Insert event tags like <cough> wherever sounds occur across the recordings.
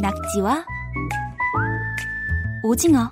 낙지와 오징어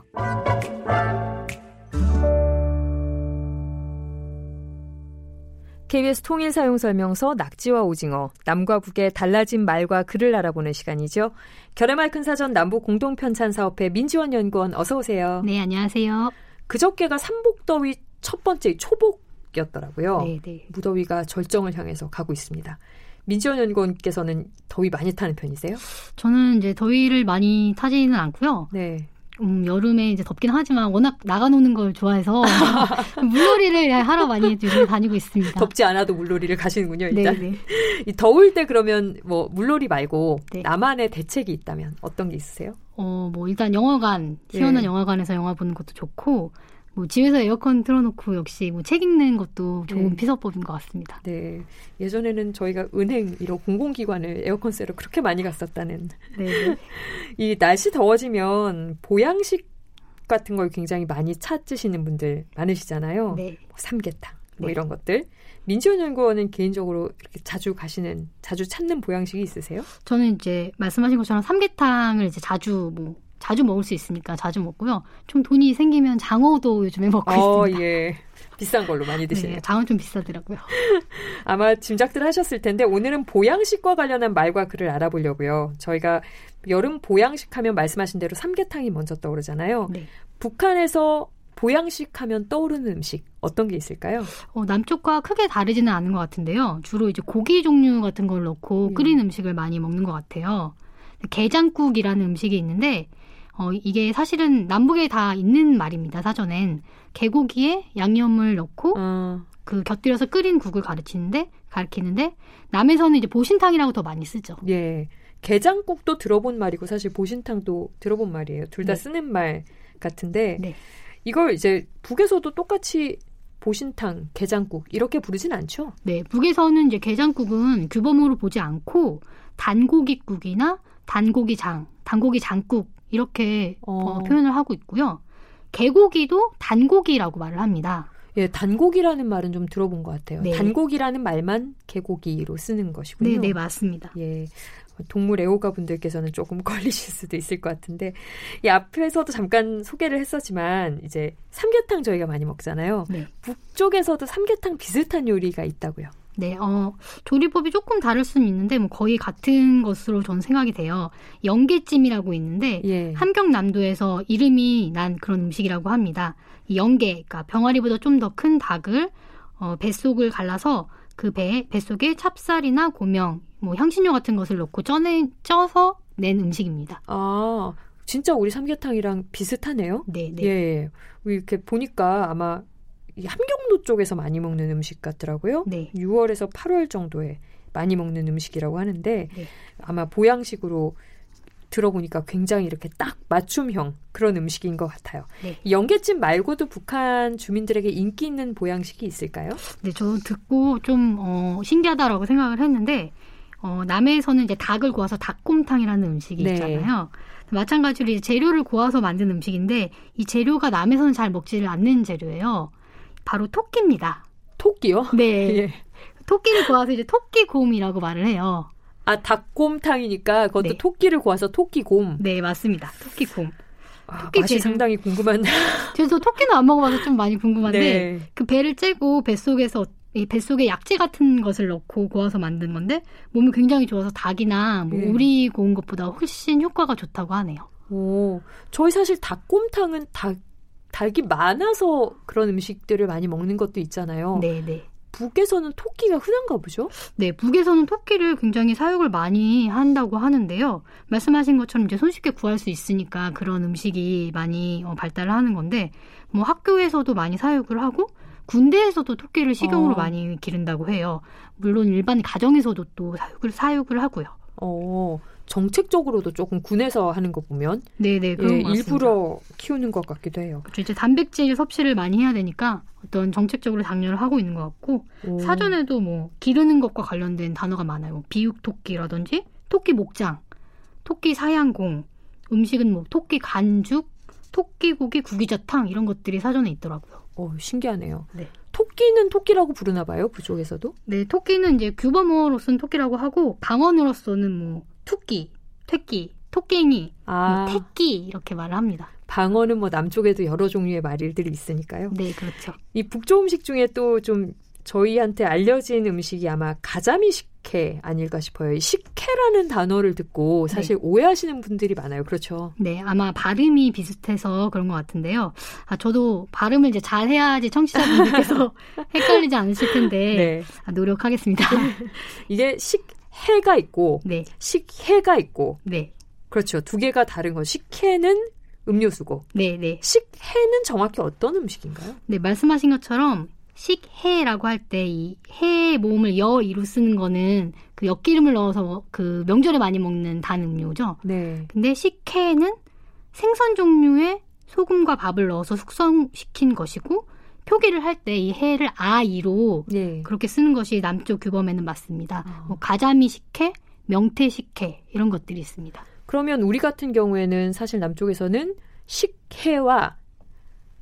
KBS 통일 사용 설명서 낙지와 오징어 남과 북의 달라진 말과 글을 알아보는 시간이죠. 결의말 큰 사전 남북 공동 편찬 사업회 민지원 연구원 어서 오세요. 네, 안녕하세요. 그저께가 삼복더위 첫 번째 초복이었더라고요. 네, 네. 무더위가 절정을 향해서 가고 있습니다. 민지원 연구원께서는 더위 많이 타는 편이세요? 저는 이제 더위를 많이 타지는 않고요. 네. 음, 여름에 이제 덥긴 하지만 워낙 나가노는 걸 좋아해서 <laughs> 물놀이를 하러 많이 요즘 다니고 있습니다. 덥지 않아도 물놀이를 가시는군요, 일단. 네, 네. 이 더울 때 그러면 뭐 물놀이 말고 네. 나만의 대책이 있다면 어떤 게 있으세요? 어, 뭐 일단 영화관, 시원한 네. 영화관에서 영화 보는 것도 좋고 뭐 집에서 에어컨 틀어놓고 역시 뭐 책 읽는 것도 좋은 네. 피서법인 것 같습니다. 네. 예전에는 저희가 은행 이런 공공기관을 에어컨 쐬러 그렇게 많이 갔었다는 네, 네. <laughs> 이 날씨 더워지면 보양식 같은 걸 굉장히 많이 찾으시는 분들 많으시잖아요. 네. 뭐 삼계탕 뭐 네. 이런 것들. 민지원 연구원은 개인적으로 이렇게 자주 가시는 자주 찾는 보양식이 있으세요? 저는 이제 말씀하신 것처럼 삼계탕을 이제 자주 뭐 자주 먹을 수 있으니까 자주 먹고요. 좀 돈이 생기면 장어도 요즘에 먹고 어, 있습니다. 예. 비싼 걸로 많이 드시네요. 네, 장어 좀 비싸더라고요. <laughs> 아마 짐작들 하셨을 텐데 오늘은 보양식과 관련한 말과 글을 알아보려고요. 저희가 여름 보양식 하면 말씀하신 대로 삼계탕이 먼저 떠오르잖아요. 네. 북한에서 보양식 하면 떠오르는 음식 어떤 게 있을까요? 어, 남쪽과 크게 다르지는 않은 것 같은데요. 주로 이제 고기 종류 같은 걸 넣고 음. 끓인 음식을 많이 먹는 것 같아요. 게장국이라는 음식이 있는데 어, 이게 사실은 남북에 다 있는 말입니다. 사전엔 개고기에 양념을 넣고 어, 그 곁들여서 끓인 국을 가르치는데 가르치는데 남에서는 이제 보신탕이라고 더 많이 쓰죠. 예. 게장국도 들어본 말이고 사실 보신탕도 들어본 말이에요. 둘다 네. 쓰는 말 같은데 네. 이걸 이제 북에서도 똑같이 보신탕, 게장국 이렇게 부르진 않죠? 네, 북에서는 이제 게장국은 규범으로 보지 않고 단고기국이나 단고기장, 단고기장국 이렇게 어. 어, 표현을 하고 있고요. 개고기도 단고기라고 말을 합니다. 예, 단고기라는 말은 좀 들어본 것 같아요. 네. 단고기라는 말만 개고기로 쓰는 것이군요. 네, 네, 맞습니다. 예. 동물 애호가 분들께서는 조금 <laughs> 걸리실 수도 있을 것 같은데, 이 앞에서도 잠깐 소개를 했었지만, 이제 삼계탕 저희가 많이 먹잖아요. 네. 북쪽에서도 삼계탕 비슷한 요리가 있다고요. 네, 어, 조리법이 조금 다를 수는 있는데 뭐 거의 같은 것으로 저는 생각이 돼요. 연계찜이라고 있는데 예. 함경남도에서 이름이 난 그런 음식이라고 합니다. 이 연계, 그러니까 병아리보다 좀 더 큰 닭을 어, 뱃속을 갈라서 그 배, 뱃속에 찹쌀이나 고명, 뭐 향신료 같은 것을 넣고 쪄내, 쪄서 낸 음식입니다. 아, 진짜 우리 삼계탕이랑 비슷하네요. 네, 네. 예. 이렇게 보니까 아마 이 함경도 쪽에서 많이 먹는 음식 같더라고요. 네. 6월에서 8월 정도에 많이 먹는 음식이라고 하는데 네. 아마 보양식으로 들어보니까 굉장히 이렇게 딱 맞춤형 그런 음식인 것 같아요. 네. 이 연계찜 말고도 북한 주민들에게 인기 있는 보양식이 있을까요? 네, 저 듣고 좀 어, 신기하다라고 생각을 했는데 어, 남해에서는 이제 닭을 구워서 닭곰탕이라는 음식이 네. 있잖아요. 마찬가지로 이제 재료를 구워서 만든 음식인데 이 재료가 남해에서는 잘 먹지를 않는 재료예요. 바로 토끼입니다. 토끼요? 네, <laughs> 예. 토끼를 구워서 이제 토끼곰이라고 말을 해요. 아 닭곰탕이니까 그것도 네. 토끼를 구워서 토끼곰. 네, 맞습니다. 토끼곰. 아, 토끼 맛이 재료. 상당히 궁금한. <laughs> 저도 토끼는 안 먹어봐서 좀 많이 궁금한데 네. 그 배를 째고 뱃속에서 이 뱃속에 약재 같은 것을 넣고 구워서 만든 건데 몸이 굉장히 좋아서 닭이나 뭐 예. 오리 구운 것보다 훨씬 효과가 좋다고 하네요. 오, 저희 사실 닭곰탕은 닭 닭이 많아서 그런 음식들을 많이 먹는 것도 있잖아요. 네, 네. 북에서는 토끼가 흔한가 보죠? 네, 북에서는 토끼를 굉장히 사육을 많이 한다고 하는데요. 말씀하신 것처럼 이제 손쉽게 구할 수 있으니까 그런 음식이 많이 어, 발달을 하는 건데, 뭐 학교에서도 많이 사육을 하고, 군대에서도 토끼를 식용으로 어. 많이 기른다고 해요. 물론 일반 가정에서도 또 사육을, 사육을 하고요. 어, 정책적으로도 조금 군에서 하는 거 보면 네, 네, 그런 예, 것. 일부러 키우는 것 같기도 해요. 그렇죠. 이제 단백질 섭취를 많이 해야 되니까 어떤 정책적으로 장려를 하고 있는 것 같고 오. 사전에도 뭐 기르는 것과 관련된 단어가 많아요. 뭐 비육 토끼라든지 토끼 목장, 토끼 사양공, 음식은 뭐 토끼 간죽, 토끼 고기 구기자탕 이런 것들이 사전에 있더라고요. 어, 신기하네요. 네. 토끼는 토끼라고 부르나 봐요, 그쪽에서도? 네, 토끼는 이제 규범어로서는 토끼라고 하고 방언으로서는 뭐 투끼, 퇴끼, 토깽이, 아. 뭐 택기 이렇게 말을 합니다. 방어는 뭐 남쪽에도 여러 종류의 말들이 있으니까요. 네, 그렇죠. 이 북쪽 음식 중에 또 좀 저희한테 알려진 음식이 아마 가자미 식혜 아닐까 싶어요. 식혜라는 단어를 듣고 사실 네. 오해하시는 분들이 많아요. 그렇죠? 네, 아마 발음이 비슷해서 그런 것 같은데요. 아, 저도 발음을 이제 잘 해야지 청취자분들께서 <laughs> 헷갈리지 않으실 텐데 네. 아, 노력하겠습니다. <laughs> 이게 식 혜가 있고 네. 식혜가 있고 네. 그렇죠. 두 개가 다른 거. 식혜는 음료수고. 네, 네. 식혜는 정확히 어떤 음식인가요? 네, 말씀하신 것처럼 식혜라고 할 때 이 해의 모음을 여이로 쓰는 거는 그 엿기름을 넣어서 그 명절에 많이 먹는 단 음료죠. 네. 근데 식혜는 생선 종류의 소금과 밥을 넣어서 숙성시킨 것이고 표기를 할 때 이 해를 아이로 네. 그렇게 쓰는 것이 남쪽 규범에는 맞습니다. 아. 뭐 가자미 식혜, 명태 식혜 이런 것들이 있습니다. 그러면 우리 같은 경우에는 사실 남쪽에서는 식혜와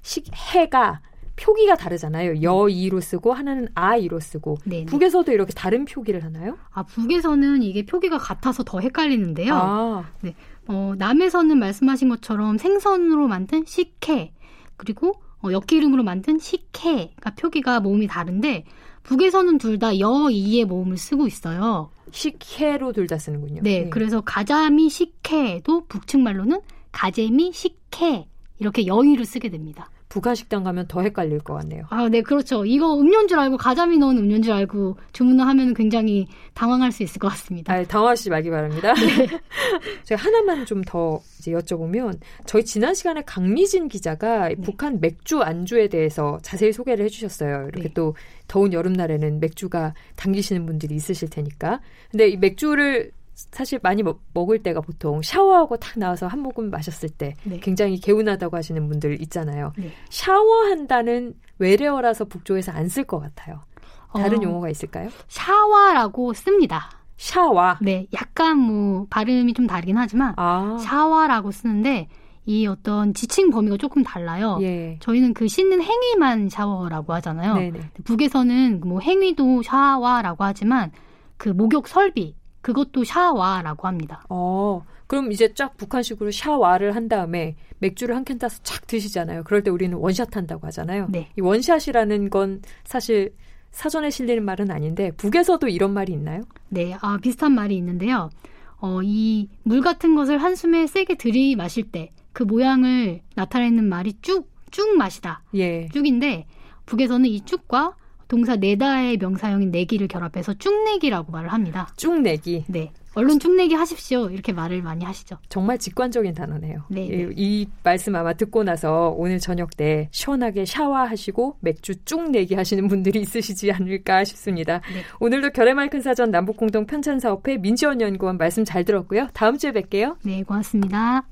식혜가 표기가 다르잖아요. 여이로 쓰고 하나는 아이로 쓰고. 네네. 북에서도 이렇게 다른 표기를 하나요? 아, 북에서는 이게 표기가 같아서 더 헷갈리는데요. 아. 네. 어, 남에서는 말씀하신 것처럼 생선으로 만든 식혜 그리고 어, 엿기름으로 만든 식혜가 표기가 모음이 다른데 북에서는 둘 다 여이의 모음을 쓰고 있어요. 식혜로 둘 다 쓰는군요. 네, 네, 그래서 가자미 식혜도 북측 말로는 가재미 식혜 이렇게 여의로 쓰게 됩니다. 북한식당 가면 더 헷갈릴 것 같네요. 아, 네, 그렇죠. 이거 음료인 줄 알고 가자미 넣은 음료인 줄 알고 주문을 하면 굉장히 당황할 수 있을 것 같습니다. 아, 당황하시지 말기 바랍니다. <laughs> 네. <laughs> 제가 하나만 좀 더 이제 여쭤보면 저희 지난 시간에 강미진 기자가 네. 북한 맥주 안주에 대해서 자세히 소개를 해주셨어요. 이렇게 네. 또 더운 여름날에는 맥주가 당기시는 분들이 있으실 테니까. 근데 이 맥주를 사실 많이 먹, 을 때가 보통 샤워하고 탁 나와서 한 모금 마셨을 때 네. 굉장히 개운하다고 하시는 분들 있잖아요. 네. 샤워한다는 외래어라서 북조에서 안 쓸 것 같아요. 다른 어, 용어가 있을까요? 샤워라고 씁니다. 샤워. 네, 약간 뭐 발음이 좀 다르긴 하지만 아. 샤워라고 쓰는데 이 어떤 지칭 범위가 조금 달라요. 예. 저희는 그 씻는 행위만 샤워라고 하잖아요. 네네. 북에서는 뭐 행위도 샤와라고 하지만 그 목욕 설비 그것도 샤와라고 합니다. 어, 그럼 이제 쫙 북한식으로 샤와를 한 다음에 맥주를 한 캔 따서 착 드시잖아요. 그럴 때 우리는 원샷 한다고 하잖아요. 네. 이 원샷이라는 건 사실 사전에 실리는 말은 아닌데 북에서도 이런 말이 있나요? 네, 아, 비슷한 말이 있는데요. 어, 이 물 같은 것을 한숨에 세게 들이마실 때 그 모양을 나타내는 말이 쭉, 쭉 마시다. 예. 쭉인데 북에서는 이 쭉과 동사 내다의 명사형인 내기를 결합해서 쭉내기라고 말을 합니다. 쭉내기. 네. 얼른 쭉내기 하십시오. 이렇게 말을 많이 하시죠. 정말 직관적인 단어네요. 네. 이, 네. 이 말씀 아마 듣고 나서 오늘 저녁 때 시원하게 샤워하시고 맥주 쭉내기 하시는 분들이 있으시지 않을까 싶습니다. 네. 오늘도 결의말 큰 사전 남북공동 편찬사업회 민지원 연구원 말씀 잘 들었고요. 다음 주에 뵐게요. 네, 고맙습니다.